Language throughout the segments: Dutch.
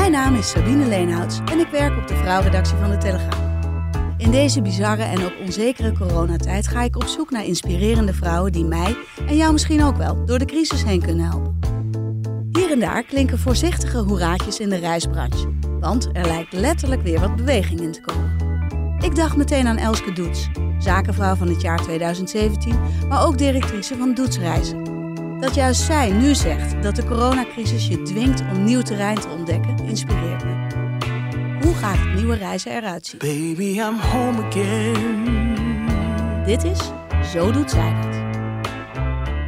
Mijn naam is Sabine Leenhouts en ik werk op de vrouwredactie van de Telegraaf. In deze bizarre en ook onzekere coronatijd ga ik op zoek naar inspirerende vrouwen die mij en jou misschien ook wel door de crisis heen kunnen helpen. Hier en daar klinken voorzichtige hoeraatjes in de reisbranche, want er lijkt letterlijk weer wat beweging in te komen. Ik dacht meteen aan Elske Doets, zakenvrouw van het jaar 2017, maar ook directrice van Doets Reizen. Dat juist zij nu zegt dat de coronacrisis je dwingt om nieuw terrein te ontdekken, inspireert me. Hoe gaat het nieuwe reizen eruit zien? Baby, I'm home again. Dit is Zo doet zij dat.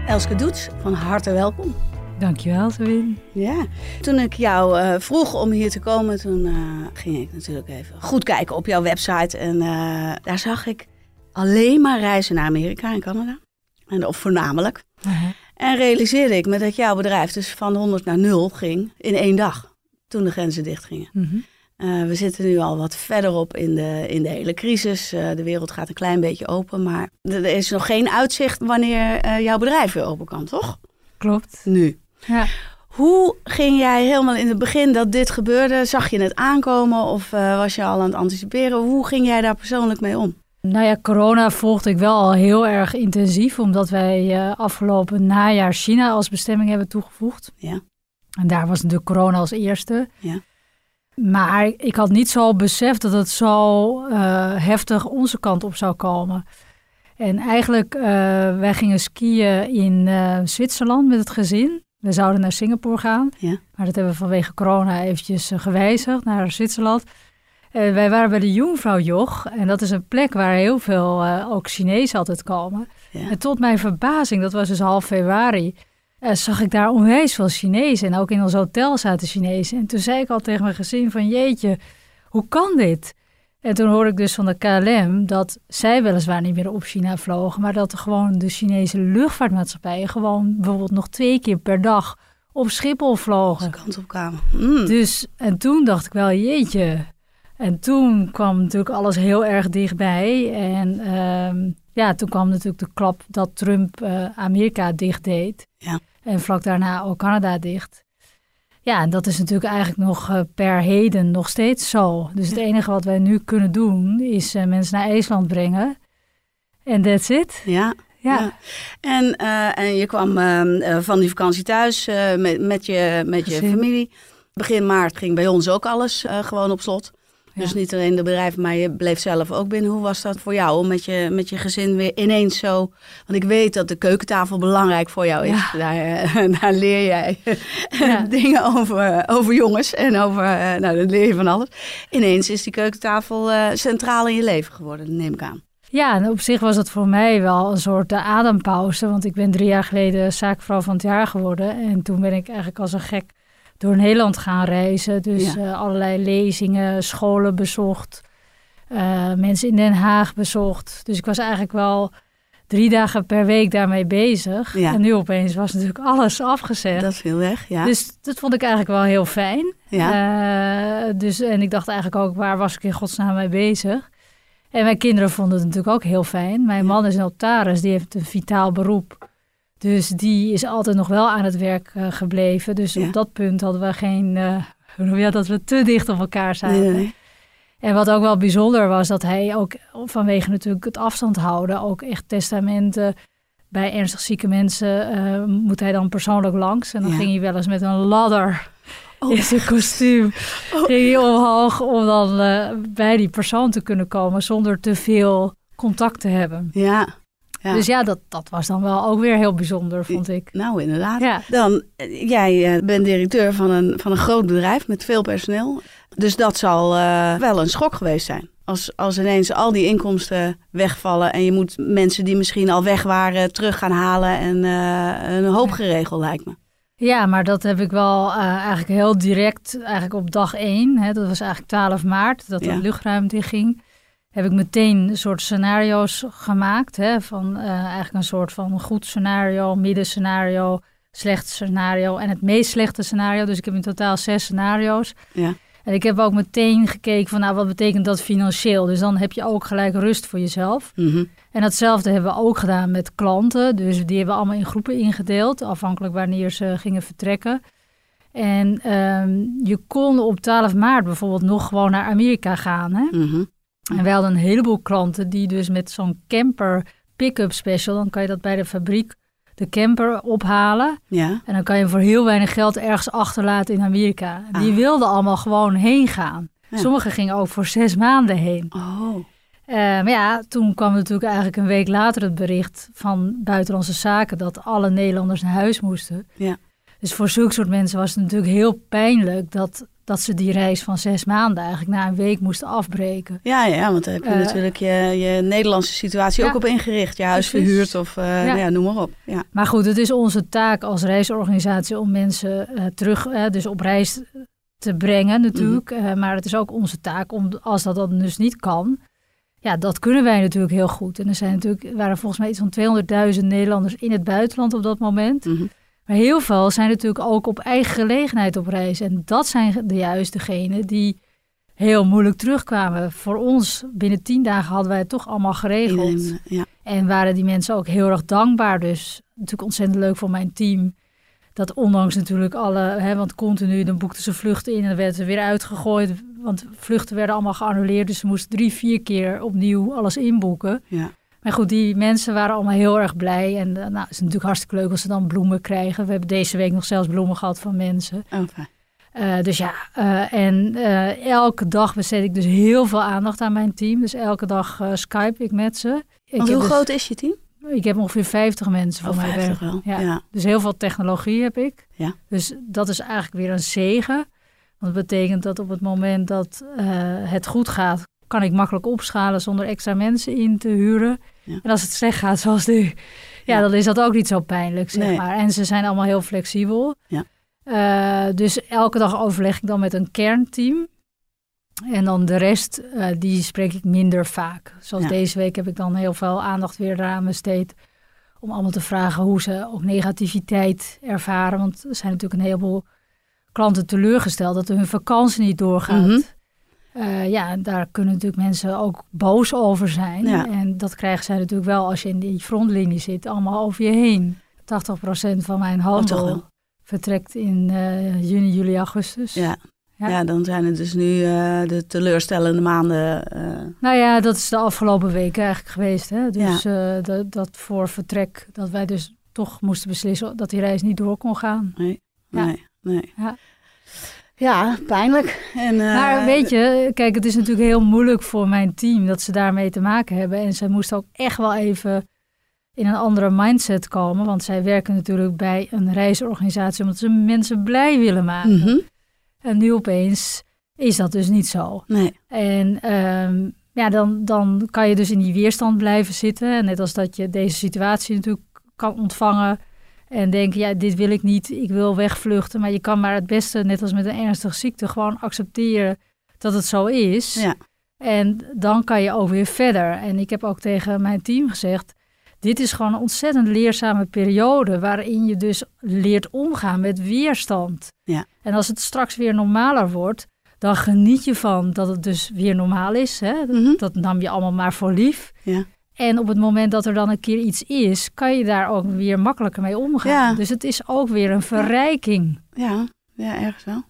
Elske Doets, van harte welkom. Dankjewel, Sabine. Ja, toen ik jou eh, vroeg om hier te komen, toen eh, ging ik natuurlijk even goed kijken op jouw website. En eh, daar zag ik alleen maar reizen naar Amerika en Canada. En, of voornamelijk. En realiseerde ik me dat jouw bedrijf dus van 100 naar 0 ging in één dag. Toen de grenzen dichtgingen. Mhm. Uh, we zitten nu al wat verderop in de, in de hele crisis. Uh, de wereld gaat een klein beetje open, maar er is nog geen uitzicht wanneer uh, jouw bedrijf weer open kan, toch? Klopt. Nu. Ja. Hoe ging jij helemaal in het begin dat dit gebeurde? Zag je het aankomen of was je al aan het anticiperen? Hoe ging jij daar persoonlijk mee om? Nou ja, corona volgde ik wel al heel erg intensief, omdat wij afgelopen najaar China als bestemming hebben toegevoegd. Ja. En daar was natuurlijk corona als eerste. Ja. Maar ik had niet zo beseft dat het zo uh, heftig onze kant op zou komen. En eigenlijk, uh, wij gingen skiën in Zwitserland met het gezin. We zouden naar Singapore gaan. Ja. Maar dat hebben we vanwege corona eventjes gewijzigd naar Zwitserland. Wij waren bij de Jongvrouwjoch. En dat is een plek waar heel veel ook Chinezen altijd komen. Ja. En tot mijn verbazing, dat was dus half februari uh, zag ik daar onwijs veel Chinezen. En ook in ons hotel zaten Chinezen. En toen zei ik al tegen mijn gezin van jeetje, hoe kan dit? En toen hoorde ik dus van de KLM dat zij weliswaar niet meer op China vlogen, maar dat er gewoon de Chinese luchtvaartmaatschappijen gewoon bijvoorbeeld nog twee keer per dag op Schiphol vlogen. De kant op kwamen. Mm. Dus, en toen dacht ik wel, jeetje. En toen kwam natuurlijk alles heel erg dichtbij. En uh, ja, toen kwam natuurlijk de klap dat Trump uh, Amerika dicht deed. Ja. En vlak daarna ook Canada dicht. Ja, en dat is natuurlijk eigenlijk nog uh, per heden nog steeds zo. Dus het enige wat wij nu kunnen doen is uh, mensen naar IJsland brengen. En that's it. Ja. Ja. ja. En, en je kwam van die vakantie thuis met, met je, met je familie. Begin maart ging bij ons ook alles gewoon op slot. Dus niet alleen de bedrijf, maar je bleef zelf ook binnen. Hoe was dat voor jou om met je, met je gezin weer ineens zo... Want ik weet dat de keukentafel belangrijk voor jou is. Ja. Daar, daar, leer jij ja. dingen over, over jongens en over... Nou, dan leer je van alles. Ineens is die keukentafel uh, centraal in je leven geworden, neem ik aan. Ja, en op zich was het voor mij wel een soort adempauze. Want ik ben drie jaar geleden zaakvrouw van het jaar geworden. En toen ben ik eigenlijk als een gek door Nederland gaan reizen. Dus Ja. uh, allerlei lezingen, scholen bezocht. Uh, mensen in Den Haag bezocht. Dus ik was eigenlijk wel drie dagen per week daarmee bezig. Ja. En nu opeens was natuurlijk alles afgezegd. Dat viel weg, ja. Dus dat vond ik eigenlijk wel heel fijn. Ja. Uh, dus, en ik dacht eigenlijk ook, waar was ik in godsnaam mee bezig? En mijn kinderen vonden het natuurlijk ook heel fijn. Mijn man is notaris, die heeft een vitaal beroep. Dus die is altijd nog wel aan het werk uh, gebleven. Dus Ja. op dat punt hadden we geen, uh, ja, dat we te dicht op elkaar zaten. Nee. En wat ook wel bijzonder was, dat hij ook vanwege natuurlijk het afstand houden, ook echt testamenten bij ernstig zieke mensen, uh, moet hij dan persoonlijk langs. En dan Ja. ging hij wel eens met een ladder Oh. in zijn kostuum Oh. ging hij omhoog om dan uh, bij die persoon te kunnen komen zonder te veel contact te hebben. Ja. Ja. Dus ja, dat, dat was dan wel ook weer heel bijzonder, vond ik. Nou, inderdaad. Ja. Dan, eh, jij eh, bent directeur van een, van een groot bedrijf met veel personeel. Dus dat zal uh, wel een schok geweest zijn. Als, als ineens al die inkomsten wegvallen en je moet mensen die misschien al weg waren terug gaan halen en uh, een hoop Ja. geregeld lijkt me. Ja, maar dat heb ik wel uh, eigenlijk heel direct, eigenlijk op dag één. Hè, dat was eigenlijk 12 maart, dat Ja. de luchtruim ging. Heb ik meteen een soort scenario's gemaakt. Hè, van eh, eigenlijk een soort van goed scenario, midden scenario, slecht scenario en het meest slechte scenario. Dus ik heb in totaal zes scenario's. Ja. En ik heb ook meteen gekeken van, nou, wat betekent dat financieel? Dus dan heb je ook gelijk rust voor jezelf. Mhm. En datzelfde hebben we ook gedaan met klanten. Dus die hebben we allemaal in groepen ingedeeld, afhankelijk wanneer ze gingen vertrekken. En ehm, je kon op 12 maart bijvoorbeeld nog gewoon naar Amerika gaan. Hè? Mhm. En we hadden een heleboel klanten die dus met zo'n camper pick-up special, dan kan je dat bij de fabriek de camper ophalen. Ja. En dan kan je hem voor heel weinig geld ergens achterlaten in Amerika. Die Ah. wilden allemaal gewoon heen gaan. Ja. Sommigen gingen ook voor zes maanden heen. Oh. Eh, maar ja, toen kwam natuurlijk eigenlijk een week later het bericht van Buitenlandse Zaken dat alle Nederlanders naar huis moesten. Ja. Dus voor zulke soort mensen was het natuurlijk heel pijnlijk dat, dat ze die reis van zes maanden eigenlijk na een week moesten afbreken. Ja, ja, want daar heb je Eh, natuurlijk je, je Nederlandse situatie ja. ook op ingericht. Je huis Precies. verhuurd of eh, Ja. ja. noem maar op. Ja. Maar goed, het is onze taak als reisorganisatie om mensen eh, terug, dus op reis te brengen natuurlijk. Eh, maar het is ook onze taak om, als dat dan dus niet kan, ja, dat kunnen wij natuurlijk heel goed. En er zijn natuurlijk, waren volgens mij iets van 200.000 Nederlanders in het buitenland op dat moment. Mhm. Maar heel veel zijn natuurlijk ook op eigen gelegenheid op reis. En dat zijn de juist degenen die heel moeilijk terugkwamen. Voor ons, binnen tien dagen hadden wij het toch allemaal geregeld. Eh, ja. En waren die mensen ook heel erg dankbaar. Dus natuurlijk ontzettend leuk voor mijn team. Dat ondanks natuurlijk alle, hè, want continu dan boekten ze vluchten in en dan werden ze weer uitgegooid. Want vluchten werden allemaal geannuleerd. Dus ze moesten drie, vier keer opnieuw alles inboeken. Ja. Maar goed, die mensen waren allemaal heel erg blij. En eh, nou, het is natuurlijk hartstikke leuk als ze dan bloemen krijgen. We hebben deze week nog zelfs bloemen gehad van mensen. Oh, fijn. Eh, dus ja, eh, en elke dag besteed ik dus heel veel aandacht aan mijn team. Dus elke dag Skype ik met ze. Ik hoe dus- groot is je team? Ik heb ongeveer 50 mensen voor Oh, mij 50 werken. wel. Ja. Ja. Dus heel veel technologie heb ik. Ja. Dus dat is eigenlijk weer een zegen. Want het betekent dat op het moment dat het goed gaat, kan ik makkelijk opschalen zonder extra mensen in te huren. Ja. En als het slecht gaat, zoals nu, ja, Ja. dan is dat ook niet zo pijnlijk, zeg Nee. maar. En ze zijn allemaal heel flexibel. Ja. Eh, dus elke dag overleg ik dan met een kernteam. En dan de rest, eh, die spreek ik minder vaak. Zoals Ja. deze week heb ik dan heel veel aandacht weer eraan besteed. Om allemaal te vragen hoe ze ook negativiteit ervaren. Want er zijn natuurlijk een heleboel klanten teleurgesteld dat hun vakantie niet doorgaat. Mhm. Eh, ja, daar kunnen natuurlijk mensen ook boos over zijn. Ja. En dat krijgen zij natuurlijk wel als je in die frontlinie zit, allemaal over je heen. 80% van mijn Oh, handel vertrekt in eh, juni, juli, augustus. Ja. Ja. Ja. dan zijn het dus nu eh, de teleurstellende maanden. Nou ja, dat is de afgelopen weken eigenlijk geweest. Hè? Dus dat, dat voor vertrek, dat wij dus toch moesten beslissen dat die reis niet door kon gaan. nee, nee, nee. Ja. Pijnlijk. En, eh, maar weet je, kijk, het is natuurlijk heel moeilijk voor mijn team dat ze daarmee te maken hebben. En zij moesten ook echt wel even in een andere mindset komen. Want zij werken natuurlijk bij een reisorganisatie omdat ze mensen blij willen maken. mhm. En nu opeens is dat dus niet zo. Nee, En ehm, ja, dan, dan kan je dus in die weerstand blijven zitten. Net als dat je deze situatie natuurlijk kan ontvangen. En denken, ja, dit wil ik niet, ik wil wegvluchten. Maar je kan maar het beste, net als met een ernstige ziekte, gewoon accepteren dat het zo is. ja. En dan kan je ook weer verder. En ik heb ook tegen mijn team gezegd, dit is gewoon een ontzettend leerzame periode waarin je dus leert omgaan met weerstand. Ja. En als het straks weer normaler wordt, dan geniet je van dat het dus weer normaal is. Hè? Dat, Mhm. dat nam je allemaal maar voor lief. Ja. En op het moment dat er dan een keer iets is, kan je daar ook weer makkelijker mee omgaan. Ja. Dus het is ook weer een verrijking. Ja, ja, ergens wel.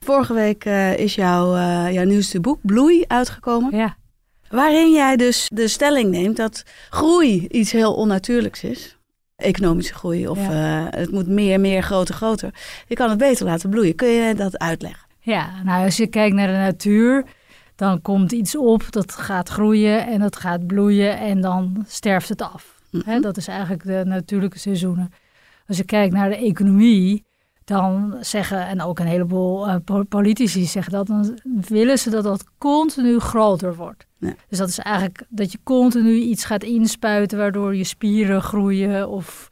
Vorige week eh, is jouw, eh, jouw nieuwste boek Bloei uitgekomen. Ja. Waarin jij dus de stelling neemt dat groei iets heel onnatuurlijks is. Economische groei of eh, het moet meer, meer, groter, groter. Je kan het beter laten bloeien. Kun je dat uitleggen? Ja, nou als je kijkt naar de natuur, dan komt iets op, dat gaat groeien en dat gaat bloeien en dan sterft het af. Hè, dat is eigenlijk de natuurlijke seizoenen. Als je kijkt naar de economie, dan zeggen, en ook een heleboel eh, po- politici zeggen dat, dan willen ze dat dat continu groter wordt. Ja. Dus dat is eigenlijk dat je continu iets gaat inspuiten waardoor je spieren groeien of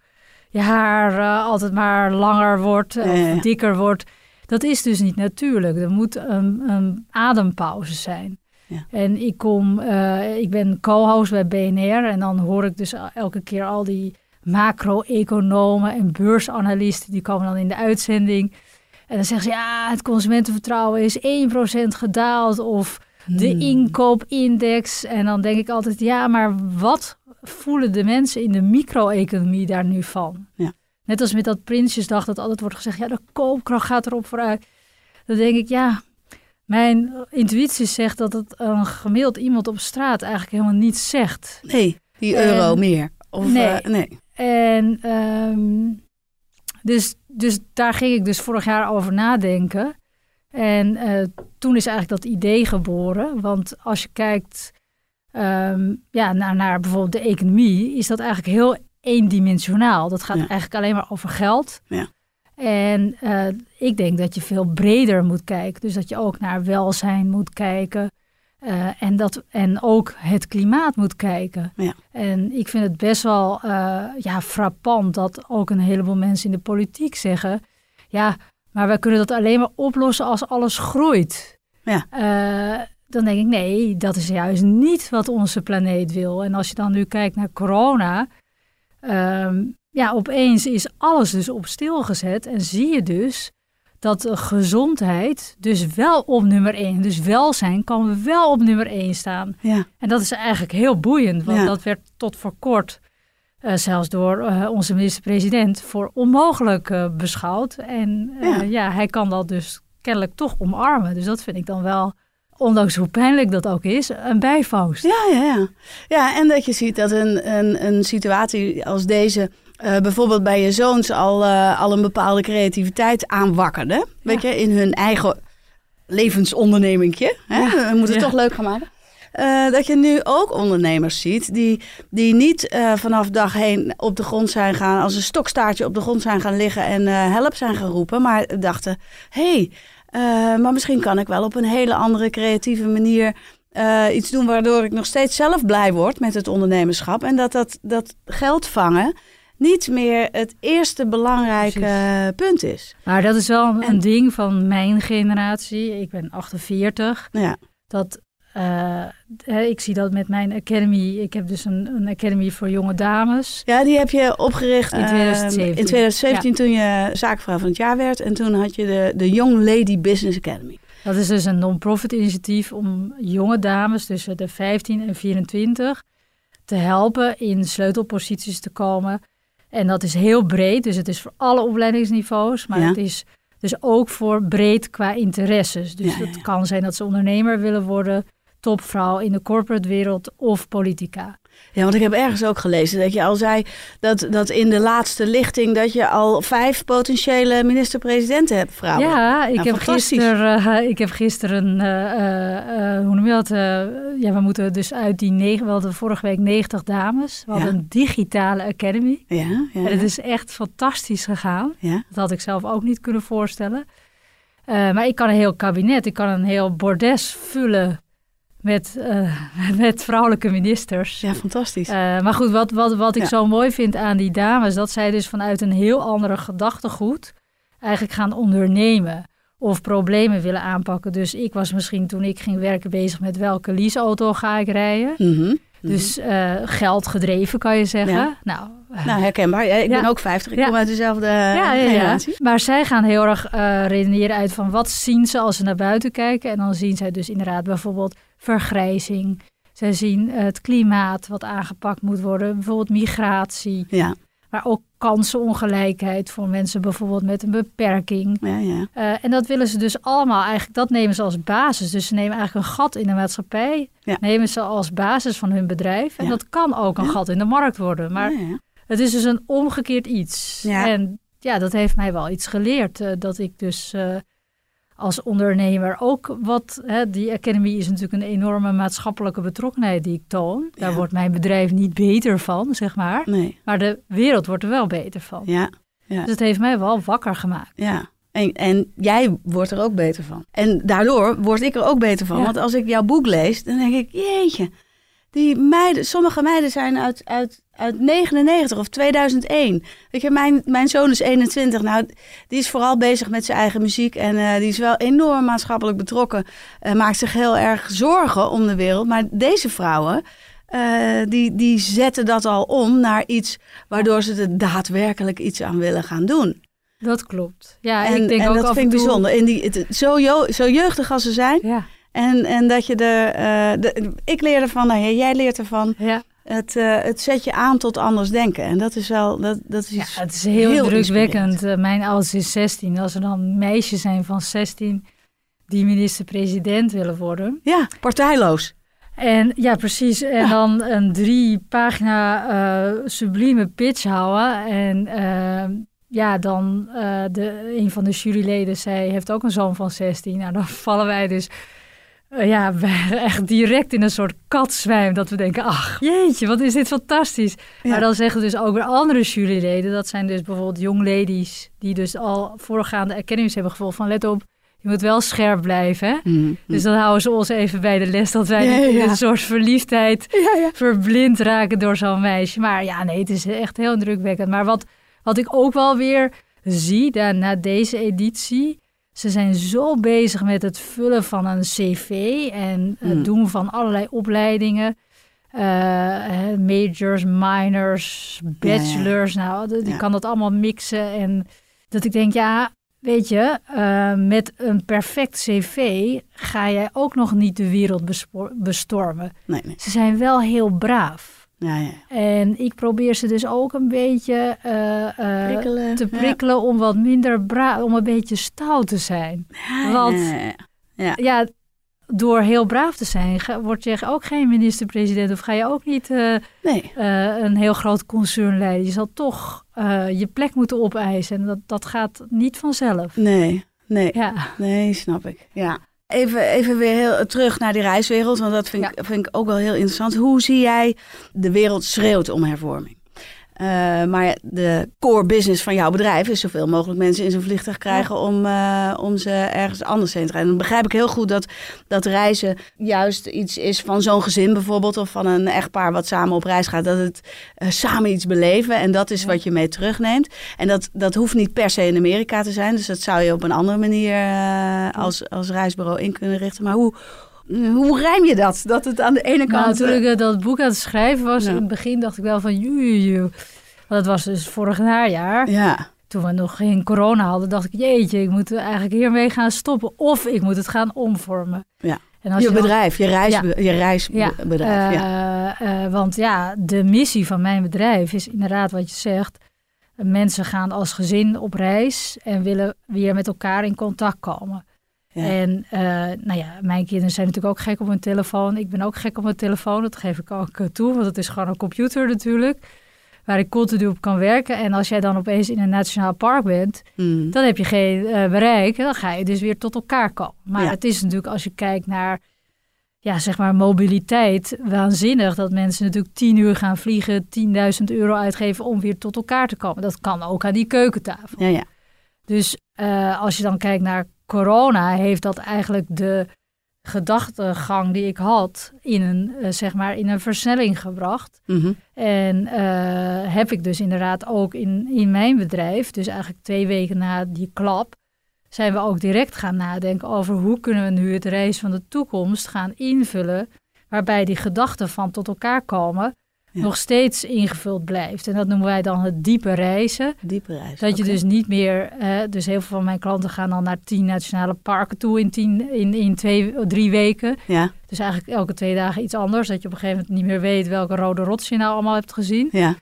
je haar altijd maar langer wordt of Ja, ja, ja. dikker wordt. Dat is dus niet natuurlijk. Er moet een, een adempauze zijn. Ja. En ik kom, eh, ik ben co-host bij BNR en dan hoor ik dus elke keer al die macro-economen en beursanalisten, die komen dan in de uitzending. En dan zeggen ze, ja, het consumentenvertrouwen is 1% gedaald of de Hmm. inkoopindex. En dan denk ik altijd, ja, maar wat voelen de mensen in de micro-economie daar nu van? Ja. Net als met dat Prinsjesdag, dat altijd wordt gezegd, ja, de koopkracht gaat erop vooruit. Dan denk ik, ja, mijn intuïtie zegt dat het een gemiddeld iemand op straat eigenlijk helemaal niets zegt. Nee, die En- euro meer. Of, Nee. eh, nee. En ehm, dus, dus daar ging ik dus vorig jaar over nadenken. En eh, toen is eigenlijk dat idee geboren. Want als je kijkt ehm, ja, naar, naar bijvoorbeeld de economie, is dat eigenlijk heel eendimensionaal. Dat gaat Ja. eigenlijk alleen maar over geld. Ja. En eh, ik denk dat je veel breder moet kijken. Dus dat je ook naar welzijn moet kijken. Eh, en, dat, en ook het klimaat moet kijken. Ja. En ik vind het best wel eh, ja, frappant dat ook een heleboel mensen in de politiek zeggen: ja, maar wij kunnen dat alleen maar oplossen als alles groeit. Ja. Dan denk ik: nee, dat is juist niet wat onze planeet wil. En als je dan nu kijkt naar corona, ehm, ja, opeens is alles dus op stil gezet en zie je dus dat gezondheid dus wel op nummer één, dus welzijn kan wel op nummer één staan. Ja. En dat is eigenlijk heel boeiend, want Ja. dat werd tot voor kort, eh, zelfs door eh, onze minister-president, voor onmogelijk eh, beschouwd. En Ja. ja. hij kan dat dus kennelijk toch omarmen. Dus dat vind ik dan wel, ondanks hoe pijnlijk dat ook is, een bijvangst. Ja, ja, ja. Ja, en dat je ziet dat een, een, een situatie als deze eh, bijvoorbeeld bij je zoons al, eh, al een bepaalde creativiteit aanwakkerde. Weet je, in hun eigen levensondernemingje. Hè? Ja. We moeten het Ja. toch leuk gaan maken. Eh, dat je nu ook ondernemers ziet die, die niet vanaf dag heen op de grond zijn gaan, als een stokstaartje op de grond zijn gaan liggen en help zijn gaan roepen, maar dachten: hé, hey, eh, maar misschien kan ik wel op een hele andere creatieve manier eh, iets doen waardoor ik nog steeds zelf blij word met het ondernemerschap. En dat dat, dat geld vangen niet meer het eerste belangrijke Precies. punt is. Maar dat is wel een, En- een ding van mijn generatie. Ik ben 48. Ja, Dat, eh, ik zie dat met mijn academy. Ik heb dus een, een academy voor jonge dames. ja die heb je opgericht In eh, 2017. in 2017 toen je zaakvrouw van het jaar werd. En toen had je de, de Young Lady Business Academy. Dat is dus een non-profit initiatief om jonge dames tussen de 15 en 24 te helpen in sleutelposities te komen. En dat is heel breed, dus het is voor alle opleidingsniveaus, maar Ja. het is dus ook voor breed qua interesses. Dus Ja, het kan zijn dat ze ondernemer willen worden, topvrouw in de corporate wereld of politica. Ja, want ik heb ergens ook gelezen dat je al zei dat, dat in de laatste lichting dat je al vijf potentiële minister-presidenten hebt, vrouwen. Ja, ik, Nou, heb gisteren, eh, ik heb gisteren, eh, eh, eh, hoe noem je dat? eh, ja, we moeten dus uit die negen, we hadden vorige week 90 dames. We hadden Ja. een digitale academy. Ja, ja, En het is echt fantastisch gegaan. ja. Dat had ik zelf ook niet kunnen voorstellen. Eh, maar ik kan een heel kabinet, ik kan een heel bordes vullen met, eh, met vrouwelijke ministers. ja fantastisch. Eh, maar goed, wat, wat, wat ik Ja. zo mooi vind aan die dames, dat zij dus vanuit een heel andere gedachtegoed eigenlijk gaan ondernemen of problemen willen aanpakken. Dus ik was misschien toen ik ging werken bezig met welke leaseauto ga ik rijden. Mhm. Dus eh, geld gedreven kan je zeggen. Ja. Nou, Nou, herkenbaar. Ik Ja. ben ook 50. Ik Ja. kom uit dezelfde ja. generatie. Maar zij gaan heel erg eh, redeneren uit van wat zien ze als ze naar buiten kijken. En dan zien zij dus inderdaad bijvoorbeeld vergrijzing. Zij zien het klimaat wat aangepakt moet worden. Bijvoorbeeld migratie. Ja, Maar ook kansenongelijkheid voor mensen bijvoorbeeld met een beperking. ja, ja. Eh, en dat willen ze dus allemaal eigenlijk, dat nemen ze als basis. Dus ze nemen eigenlijk een gat in de maatschappij, Ja. nemen ze als basis van hun bedrijf. En dat kan ook een gat in de markt worden. Maar het is dus een omgekeerd iets. En ja, dat heeft mij wel iets geleerd. eh, dat ik dus eh, als ondernemer ook wat... Hè, die Academy is natuurlijk een enorme maatschappelijke betrokkenheid die ik toon. Daar Ja. wordt mijn bedrijf niet beter van, zeg maar. Nee, Maar de wereld wordt er wel beter van. ja, Dus het heeft mij wel wakker gemaakt. ja. En, en jij wordt er ook beter van. En daardoor word ik er ook beter van. Ja. Want als ik jouw boek lees, dan denk ik, jeetje, Die meiden, sommige meiden zijn uit, uit, uit 99 of 2001. Weet je, mijn, mijn zoon is 21. Nou, die is vooral bezig met zijn eigen muziek. En uh, die is wel enorm maatschappelijk betrokken. Uh, maakt zich heel erg zorgen om de wereld. Maar deze vrouwen, uh, die, die zetten dat al om naar iets waardoor ze er daadwerkelijk iets aan willen gaan doen. Dat klopt. Ja, en, ik denk en ook dat vind ik toe... bijzonder. En die, het, zo, jo, zo jeugdig als ze zijn. Ja, En, en dat je er. eh, de, ik leer ervan, nou jij leert ervan. ja. Het, eh, het zet je aan tot anders denken. En dat is wel. Dat, dat is ja, het is heel, heel drukwekkend. Eh, mijn oudste is 16. Als er dan meisjes zijn van 16 die minister-president willen worden. Ja, partijloos. En ja, precies. En Ja. dan een drie pagina eh, sublieme pitch houden. En eh, ja, dan de, een van de juryleden zei, heeft ook een zoon van 16. Nou, dan vallen wij dus eh, ja, wij echt direct in een soort katzwijm. Dat we denken, ach jeetje, wat is dit fantastisch. Ja. Maar dan zeggen dus ook weer andere juryleden. Dat zijn dus bijvoorbeeld young ladies die dus al voorgaande academies hebben gevolgd. Van let op, je moet wel scherp blijven. Hè? Mm, Dus dan houden ze ons even bij de les dat wij Ja, in een soort verliefdheid verblind raken door zo'n meisje. Maar ja, nee, het is echt heel indrukwekkend. Maar wat, wat ik ook wel weer zie daar, na deze editie. Ze zijn zo bezig met het vullen van een cv en het Mm. doen van allerlei opleidingen. Eh, majors, minors, bachelors. Nou, die Ja. kan dat allemaal mixen. En dat ik denk, ja, weet je, eh, met een perfect cv ga jij ook nog niet de wereld bestormen. Nee, nee. Ze zijn wel heel braaf. Ja, ja. En ik probeer ze dus ook een beetje eh, eh, Prikkelen. te prikkelen om wat minder braaf, om een beetje stout te zijn. Want- ja, door heel braaf te zijn, word je ook geen minister-president of ga je ook niet eh, Nee. een heel groot concern leiden. Je zal toch je plek moeten opeisen en dat, dat gaat niet vanzelf. Nee. Nee. Ja, Nee, snap ik. Ja. Even, even weer heel terug naar die reiswereld, want dat vind, ik, vind ik ook wel heel interessant. Hoe zie jij de wereld schreeuwt om hervorming? Eh, maar de core business van jouw bedrijf is zoveel mogelijk mensen in zo'n vliegtuig krijgen om, eh, om ze ergens anders heen te rijden. Dan begrijp ik heel goed dat, dat reizen juist iets is van zo'n gezin bijvoorbeeld, of van een echtpaar wat samen op reis gaat. Dat het eh, samen iets beleven en dat is wat je mee terugneemt. En dat, dat hoeft niet per se in Amerika te zijn, dus dat zou je op een andere manier als, als reisbureau in kunnen richten. Maar hoe, hoe rijm je dat? Dat het aan de ene nou, kant... toen ik eh, dat boek aan het schrijven was, Ja. in het begin dacht ik wel van joe, Want dat was dus vorig najaar. ja, toen we nog geen corona hadden, dacht ik, jeetje, ik moet eigenlijk hiermee gaan stoppen. Of ik moet het gaan omvormen. Ja. En als je bedrijf, je, reis, Ja. je reisbedrijf. Ja, ja. eh, eh, want ja, de missie van mijn bedrijf is inderdaad wat je zegt. Mensen gaan als gezin op reis en willen weer met elkaar in contact komen. Ja. En eh, nou ja, mijn kinderen zijn natuurlijk ook gek op hun telefoon. Ik ben ook gek op mijn telefoon, dat geef ik ook eh, toe. Want het is gewoon een computer natuurlijk, waar ik continu op kan werken. En als jij dan opeens in een nationaal park bent, Mm. dan heb je geen eh, bereik. En dan ga je dus weer tot elkaar komen. Maar Ja. het is natuurlijk, als je kijkt naar ja, zeg maar mobiliteit, waanzinnig dat mensen natuurlijk tien uur gaan vliegen, 10.000 euro uitgeven om weer tot elkaar te komen. Dat kan ook aan die keukentafel. Ja, ja. Dus als je dan kijkt naar corona, heeft dat eigenlijk de gedachtegang die ik had in een, eh, zeg maar, in een versnelling gebracht. Mhm. En eh, heb ik dus inderdaad ook in, in mijn bedrijf, dus eigenlijk twee weken na die klap, zijn we ook direct gaan nadenken over hoe kunnen we nu het reis van de toekomst gaan invullen, waarbij die gedachten van tot elkaar komen Ja. nog steeds ingevuld blijft. En dat noemen wij dan het diepe reizen. Diepe reis. Dat je dus niet meer, dus heel veel van mijn klanten gaan dan naar tien nationale parken toe in, tien, in, in twee, drie weken. Ja, Dus eigenlijk elke twee dagen iets anders. Dat je op een gegeven moment niet meer weet welke rode rots je nou allemaal hebt gezien. ja.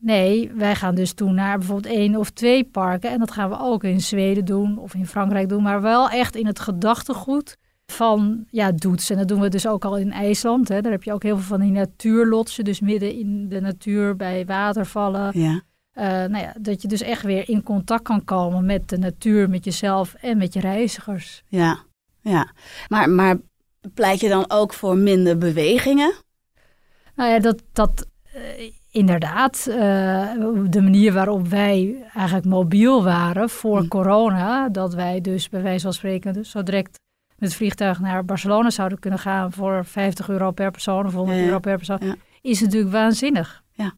Nee, wij gaan dus toe naar bijvoorbeeld één of twee parken. En dat gaan we ook in Zweden doen of in Frankrijk doen. Maar wel echt in het gedachtegoed van ja, doets. En dat doen we dus ook al in IJsland. Hè. Daar heb je ook heel veel van die natuurlotsen. Dus midden in de natuur bij watervallen. ja. Eh, nou ja, dat je dus echt weer in contact kan komen met de natuur, met jezelf en met je reizigers. Ja, ja. Maar, maar pleit je dan ook voor minder bewegingen? Nou ja, dat, dat eh, inderdaad, eh, de manier waarop wij eigenlijk mobiel waren voor Hm. corona, dat wij dus bij wijze van spreken dus zo direct met het vliegtuig naar Barcelona zouden kunnen gaan voor 50 euro per persoon of 100 Ja, ja. euro per persoon, Ja. is natuurlijk waanzinnig. Ja.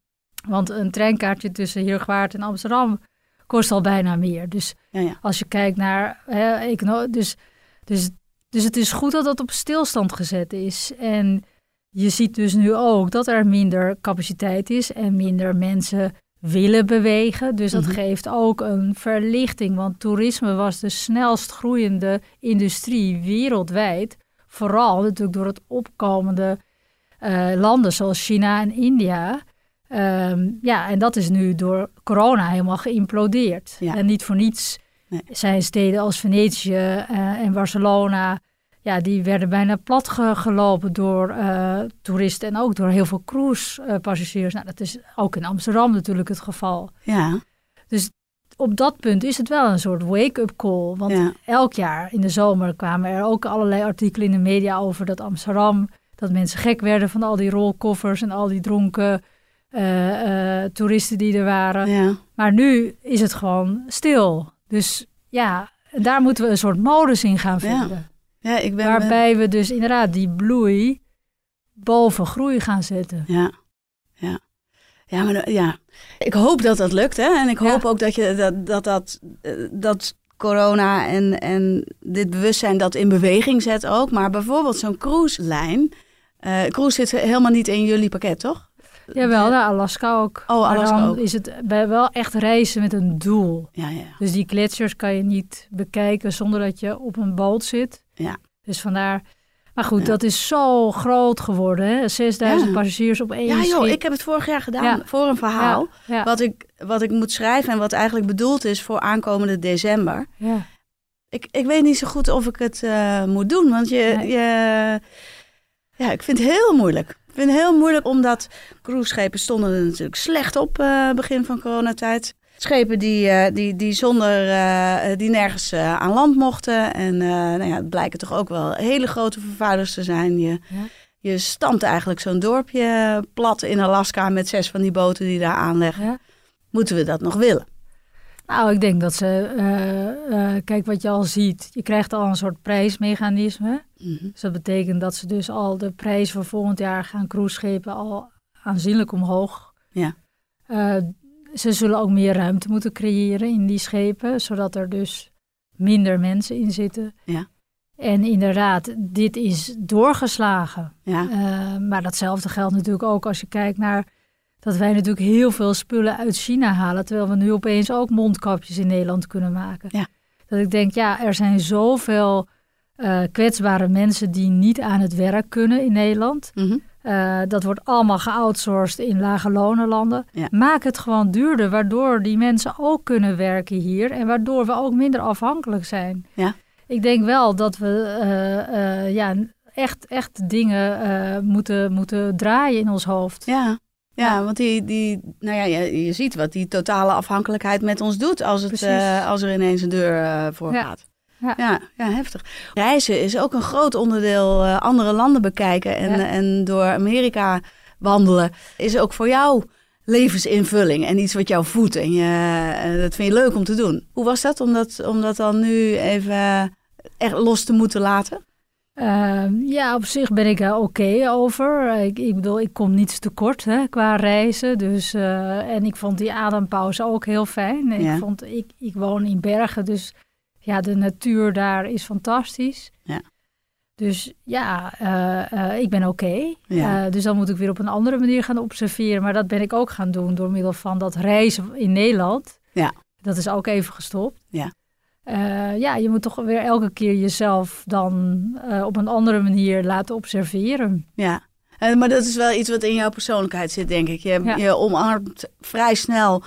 Want een treinkaartje tussen Heergewaard en Amsterdam kost al bijna meer. Dus als je kijkt naar hè, dus, dus, dus het is goed dat dat op stilstand gezet is. En je ziet dus nu ook dat er minder capaciteit is en minder mensen willen bewegen. Dus dat Mhm. geeft ook een verlichting. Want toerisme was de snelst groeiende industrie wereldwijd. Vooral natuurlijk door het opkomende eh, landen zoals China en India. Ehm, ja, en dat is nu door corona helemaal geïmplodeerd. Ja. En niet voor niets Nee. zijn steden als Venetië eh, en Barcelona... Ja, die werden bijna plat ge- gelopen door eh, toeristen en ook door heel veel cruisepassagiers. nou, dat is ook in Amsterdam natuurlijk het geval. Ja, Op dat punt is het wel een soort wake-up call. Want ja. elk jaar in de zomer kwamen er ook allerlei artikelen in de media over dat Amsterdam, dat mensen gek werden van al die rolkoffers en al die dronken eh, eh, toeristen die er waren. ja. Maar nu is het gewoon stil. Dus ja, daar moeten we een soort modus in gaan vinden. ja ik ben... Waarbij we dus inderdaad die bloei boven groei gaan zetten. Ja, ja. Ja, maar ja. Ik hoop dat dat lukt, hè. En ik Ja. hoop ook dat je dat, dat, dat, eh, dat corona en, en dit bewustzijn dat in beweging zet ook. Maar bijvoorbeeld zo'n cruise-lijn. eh cruise zit helemaal niet in jullie pakket, toch? Jawel, naar Alaska ook. Oh, Maar Alaska dan ook. is het bij wel echt reizen met een doel. Ja, ja. Dus die gletsjers kan je niet bekijken zonder dat je op een boot zit. Ja. Dus vandaar. Maar goed, Ja. dat is zo groot geworden. Hè? 6000 Ja. passagiers op één Ja, joh, schip. ik heb het vorig jaar gedaan Ja. voor een verhaal. Wat, ik, wat ik moet schrijven en wat eigenlijk bedoeld is voor aankomende december. ja. Ik, ik weet niet zo goed of ik het eh, moet doen, want je, Nee. je... Ja, ik vind het heel moeilijk. Ik vind het heel moeilijk omdat cruiseschepen stonden er natuurlijk slecht op eh, begin van coronatijd. Schepen die, eh, die, die zonder, eh, die nergens eh, aan land mochten. En eh, nou ja, het blijken toch ook wel hele grote vervuilers te zijn. Je, Ja. je stampt eigenlijk zo'n dorpje plat in Alaska met zes van die boten die daar aanleggen. Ja. Moeten we dat nog willen? Nou, ik denk dat ze. eh, eh, kijk wat je al ziet. Je krijgt al een soort prijsmechanisme. Mhm. Dus dat betekent dat ze dus al de prijs voor volgend jaar gaan cruiseschepen al aanzienlijk omhoog. Ja. Eh, ze zullen ook meer ruimte moeten creëren in die schepen, zodat er dus minder mensen in zitten. Ja. En inderdaad, dit is doorgeslagen. Ja, Eh, maar datzelfde geldt natuurlijk ook als je kijkt naar dat wij natuurlijk heel veel spullen uit China halen, terwijl we nu opeens ook mondkapjes in Nederland kunnen maken. Ja. Dat ik denk, ja, er zijn zoveel eh, kwetsbare mensen die niet aan het werk kunnen in Nederland. Mhm. Eh, dat wordt allemaal geoutsourced in lage lonenlanden. Ja. Maak het gewoon duurder, waardoor die mensen ook kunnen werken hier en waardoor we ook minder afhankelijk zijn. Ja. Ik denk wel dat we eh, eh, ja, echt, echt dingen moeten, moeten draaien in ons hoofd. Ja, ja, want die, die, nou ja, je, je ziet wat die totale afhankelijkheid met ons doet als, het, als er ineens een deur voor Ja. gaat. Ja. Ja, ja, heftig. Reizen is ook een groot onderdeel. eh, andere landen bekijken en, Ja. en door Amerika wandelen is ook voor jou levensinvulling en iets wat jou voedt. En je, eh, dat vind je leuk om te doen. Hoe was dat om dat, om dat dan nu even echt los te moeten laten? Ehm, ja, op zich ben ik er oké over. Ik, ik bedoel, ik kom niets tekort hè, qua reizen. Dus, eh, en ik vond die adempauze ook heel fijn. Ja. Ik, vond, ik, ik woon in Bergen, dus ja, de natuur daar is fantastisch. Ja. Dus ja, eh, eh, ik ben oké. Ja. Eh, dus dan moet ik weer op een andere manier gaan observeren. Maar dat ben ik ook gaan doen door middel van dat reizen in Nederland. Ja. Dat is ook even gestopt. Ja. Ja, je moet toch weer elke keer jezelf dan op een andere manier laten observeren. Ja, maar dat is wel iets wat in jouw persoonlijkheid zit, denk ik. Je, Ja. je omarmt vrij snel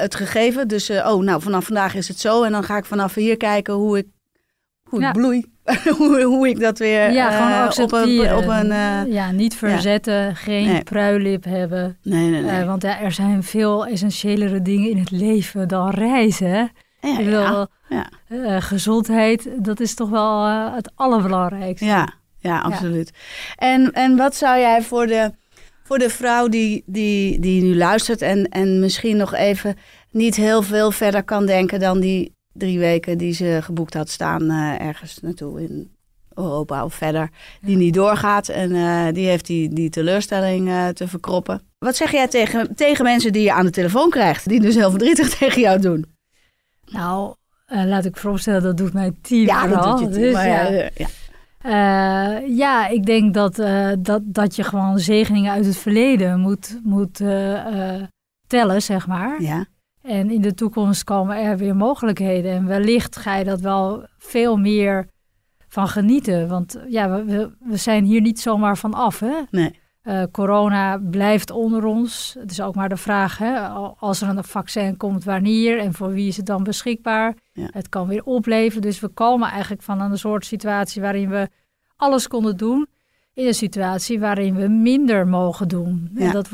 het gegeven. Dus, eh, oh, nou, vanaf vandaag is het zo. En dan ga ik vanaf hier kijken hoe ik, hoe Ja. ik bloei. hoe, hoe ik dat weer ja, eh, gewoon op een... Op een eh, ja, niet verzetten, geen Nee. pruilip hebben. nee, nee, nee. Eh, want ja, er zijn veel essentiëlere dingen in het leven dan reizen. Ja, Ik bedoel, ja, eh, gezondheid, dat is toch wel eh, het allerbelangrijkste. Ja, ja, absoluut. En, en wat zou jij voor de, voor de vrouw die, die, die nu luistert en, en misschien nog even niet heel veel verder kan denken dan die drie weken die ze geboekt had staan eh, ergens naartoe in Europa of verder, die niet doorgaat. En eh, die heeft die, die teleurstelling eh, te verkroppen. Wat zeg jij tegen, tegen mensen die je aan de telefoon krijgt, die dus heel verdrietig tegen jou doen? Nou, laat ik vooropstellen, dat doet mijn team Ja, dat doet je team. Dus ja, ja. Eh, ja, ik denk dat, eh, dat, dat je gewoon zegeningen uit het verleden moet, moet eh, tellen, zeg maar. ja. En in de toekomst komen er weer mogelijkheden. En wellicht ga je dat wel veel meer van genieten. Want ja, we, we, zijn hier niet zomaar van af. Hè? Nee. Corona blijft onder ons. Het is ook maar de vraag, hè, al- als er een vaccin komt, wanneer en voor wie is het dan beschikbaar? Ja. Het kan weer opleven. Dus we komen eigenlijk van een soort situatie waarin we alles konden doen, in een situatie waarin we minder mogen doen. Ja. En, dat,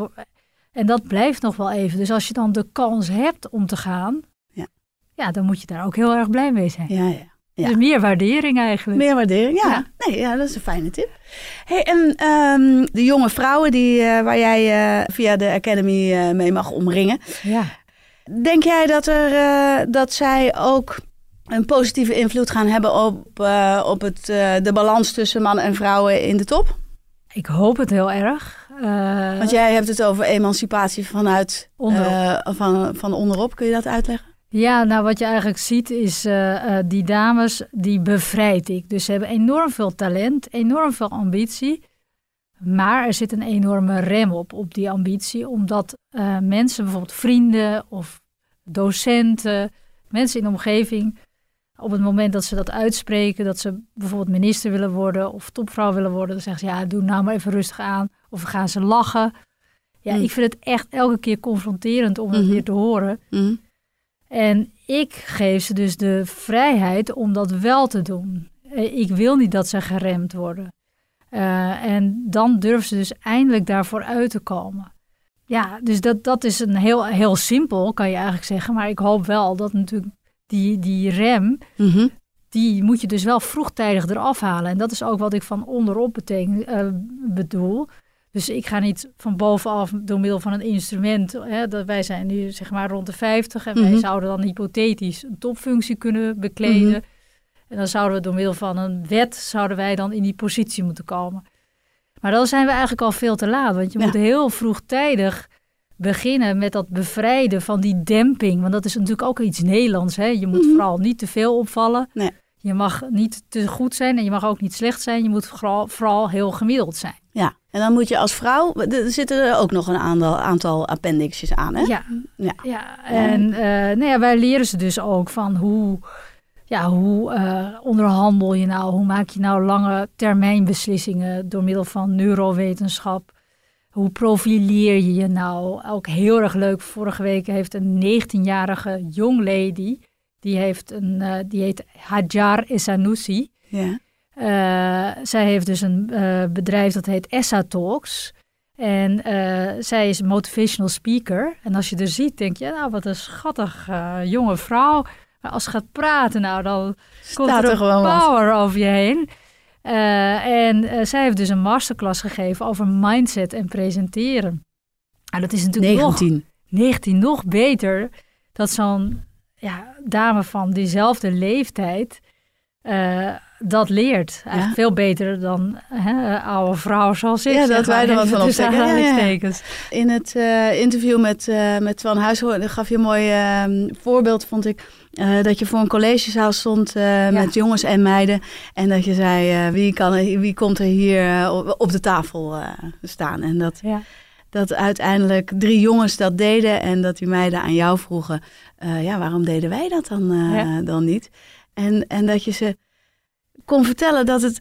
en dat blijft nog wel even. Dus als je dan de kans hebt om te gaan, Ja. ja, dan moet je daar ook heel erg blij mee zijn. ja, ja. ja. Dus meer waardering eigenlijk. Meer waardering, ja. Ja. Nee, ja, dat is een fijne tip. Hey, en ehm, de jonge vrouwen die, eh, waar jij eh, via de Academy eh, mee mag omringen. Ja. Denk jij dat, er, eh, dat zij ook een positieve invloed gaan hebben op, eh, op het, eh, de balans tussen mannen en vrouwen in de top? Ik hoop het heel erg. Want jij hebt het over emancipatie vanuit Onderop. van, van onderop. Kun je dat uitleggen? Ja, nou wat je eigenlijk ziet is die dames, die bevrijd ik. Dus ze hebben enorm veel talent, enorm veel ambitie. Maar er zit een enorme rem op, op die ambitie. Omdat eh, mensen, bijvoorbeeld vrienden of docenten, mensen in de omgeving... op het moment dat ze dat uitspreken, dat ze bijvoorbeeld minister willen worden... of topvrouw willen worden, dan zeggen ze... ja, doe nou maar even rustig aan. Of gaan ze lachen. Ja, Mm. ik vind het echt elke keer confronterend om dat Mhm. weer te horen. Mhm. En ik geef ze dus de vrijheid om dat wel te doen. Eh, Ik wil niet dat ze geremd worden. Eh, en dan durven ze dus eindelijk daarvoor uit te komen. Ja, dus dat, dat is een heel, heel simpel, kan je eigenlijk zeggen. Maar ik hoop wel dat natuurlijk die, die rem, Mhm. die moet je dus wel vroegtijdig eraf halen. En dat is ook wat ik van onderop beteken, eh, bedoel. Dus ik ga niet van bovenaf door middel van een instrument. Hè, dat wij zijn nu zeg maar rond de 50 en wij Mhm. zouden dan hypothetisch een topfunctie kunnen bekleden. Mhm. En dan zouden we door middel van een wet zouden wij dan in die positie moeten komen. Maar dan zijn we eigenlijk al veel te laat. Want je Ja. moet heel vroegtijdig beginnen met dat bevrijden van die demping. Want dat is natuurlijk ook iets Nederlands. Hè? Je moet Mhm. vooral niet te veel opvallen. Nee. Je mag niet te goed zijn en je mag ook niet slecht zijn. Je moet vooral, vooral heel gemiddeld zijn. Ja, en dan moet je als vrouw, er zitten er ook nog een aantal, aantal appendixjes aan, hè? Ja, Ja. ja. en eh, nou ja, wij leren ze dus ook van hoe, ja, hoe eh, onderhandel je nou, hoe maak je nou lange termijn beslissingen door middel van neurowetenschap. Hoe profileer je je nou? Ook heel erg leuk. Vorige week heeft een 19-jarige young lady, die, heeft een, eh, die heet Hajar Essanusi. Ja. Eh, zij heeft dus een bedrijf dat heet Essa Talks. En zij is motivational speaker. En als je er ziet, denk je, nou wat een schattig jonge vrouw. Maar als ze gaat praten, nou dan komt Staat er er gewoon wat. power over je heen. Eh, en eh, zij heeft dus een masterclass gegeven over mindset en presenteren. Nou, dat is natuurlijk nog 19. 19 nog beter dat zo'n ja, dame van diezelfde leeftijd eh, dat leert. Eigenlijk Ja. veel beter dan hè, oude vrouw zoals ik. Ja, dat wij er wat even van opsteken. Ja. In het interview met, met Twan Huishoorn gaf je een mooi eh, voorbeeld, vond ik. Eh, dat je voor een collegezaal stond eh, met jongens en meiden. En dat je zei, eh, wie, kan wie komt er hier op- de tafel staan? En dat, Ja. dat uiteindelijk drie jongens dat deden. En dat die meiden aan jou vroegen, ja, waarom deden wij dat dan, Ja. dan niet? En, en dat je ze kon vertellen dat het,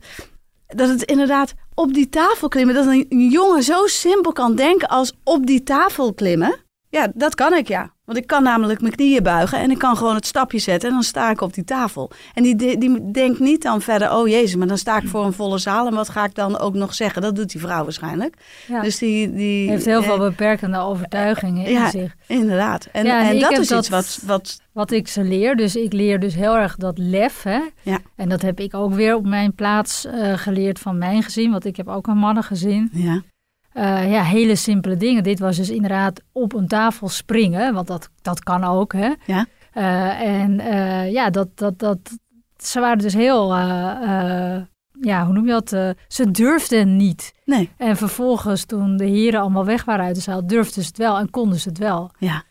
dat het inderdaad op die tafel klimmen, dat een jongen zo simpel kan denken als op die tafel klimmen. Ja, dat kan ik ja. Want ik kan namelijk mijn knieën buigen en ik kan gewoon het stapje zetten en dan sta ik op die tafel. En die, die, die denkt niet dan verder, oh jezus, maar dan sta ik voor een volle zaal en wat ga ik dan ook nog zeggen? Dat doet die vrouw waarschijnlijk. Ja. Dus die, die heeft heel eh, veel beperkende overtuigingen in ja. zich. Inderdaad. En, Ja, en en dat is dat- iets wat, wat Wat ik ze leer, dus ik leer dus heel erg dat lef. Hè? Ja. En dat heb ik ook weer op mijn plaats eh, geleerd van mijn gezin. Want ik heb ook een mannengezin. ja, Eh, ja, hele simpele dingen. Dit was dus inderdaad op een tafel springen, want dat, dat kan ook. Hè? Ja. Eh, en eh, ja, dat, dat, dat, ze waren dus heel, ja, hoe noem je dat? Ze durfden niet. Nee. En vervolgens, toen de heren allemaal weg waren uit de zaal, durfden ze het wel en konden ze het wel. Ja.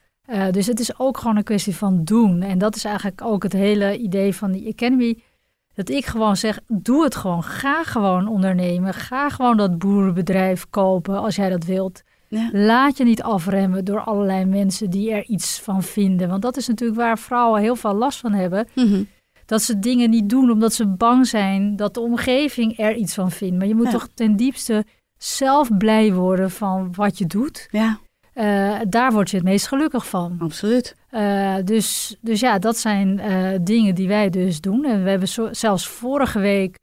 Dus het is ook gewoon een kwestie van doen. En dat is eigenlijk ook het hele idee van die Academy. Dat ik gewoon zeg, doe het gewoon. Ga gewoon ondernemen. Ga gewoon dat boerenbedrijf kopen als jij dat wilt. Ja. Laat je niet afremmen door allerlei mensen die er iets van vinden. Want dat is natuurlijk waar vrouwen heel veel last van hebben. Mhm. Dat ze dingen niet doen omdat ze bang zijn dat de omgeving er iets van vindt. Maar je moet Ja. toch ten diepste zelf blij worden van wat je doet. Ja, Eh, daar word je het meest gelukkig van. absoluut. Eh, dus, dus ja, dat zijn eh, dingen die wij dus doen. En we hebben zo, zelfs vorige week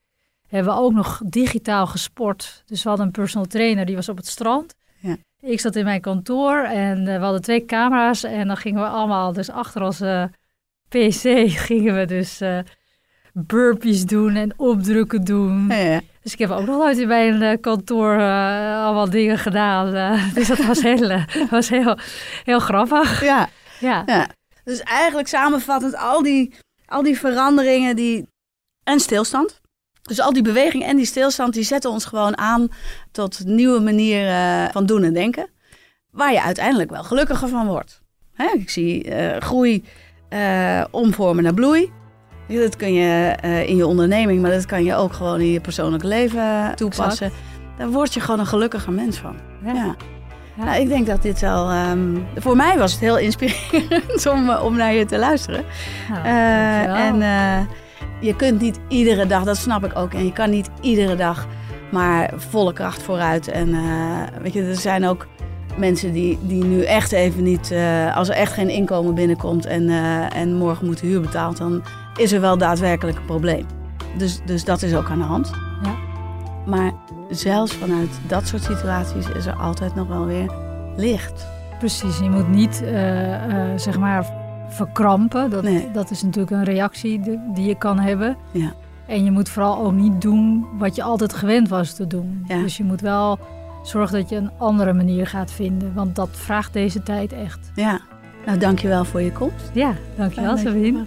hebben we ook nog digitaal gesport. Dus we hadden een personal trainer, die was op het strand. Ja. Ik zat in mijn kantoor en we hadden twee camera's. En dan gingen we allemaal, dus achter onze pc gingen we dus burpees doen en opdrukken doen. Ja, ja. Dus ik heb ook nog nooit in mijn eh, kantoor eh, allemaal dingen gedaan. eh. dus dat was, heel, was heel, heel grappig. ja. Ja. Ja. Dus eigenlijk samenvattend, al die, al die veranderingen die... en stilstand. Dus al die beweging en die stilstand, die zetten ons gewoon aan tot nieuwe manieren van doen en denken. Waar je uiteindelijk wel gelukkiger van wordt. Hè, ik zie eh, groei eh, omvormen naar bloei. Ja, Dat kun je eh, in je onderneming, maar dat kan je ook gewoon in je persoonlijk leven toepassen. Daar word je gewoon een gelukkiger mens van. Ja. Ja. Nou, ik denk dat dit wel. ehm, voor mij was het heel inspirerend om, eh, om naar je te luisteren. Nou, Eh, en je kunt niet iedere dag, dat snap ik ook. En je kan niet iedere dag maar volle kracht vooruit. En weet je, er zijn ook mensen die, die nu echt even niet. als er echt geen inkomen binnenkomt en, en morgen moet de huur betaald, dan is er wel daadwerkelijk een probleem. Dus, dus dat is ook aan de hand. Ja. Maar zelfs vanuit dat soort situaties is er altijd nog wel weer licht. Precies, je moet niet eh, eh, zeg maar verkrampen. Dat, Nee. dat is natuurlijk een reactie die, je kan hebben. Ja. En je moet vooral ook niet doen wat je altijd gewend was te doen. Ja. Dus je moet wel zorgen dat je een andere manier gaat vinden. Want dat vraagt deze tijd echt. Ja, nou dankjewel voor je komst. Ja, dankjewel er Sabine.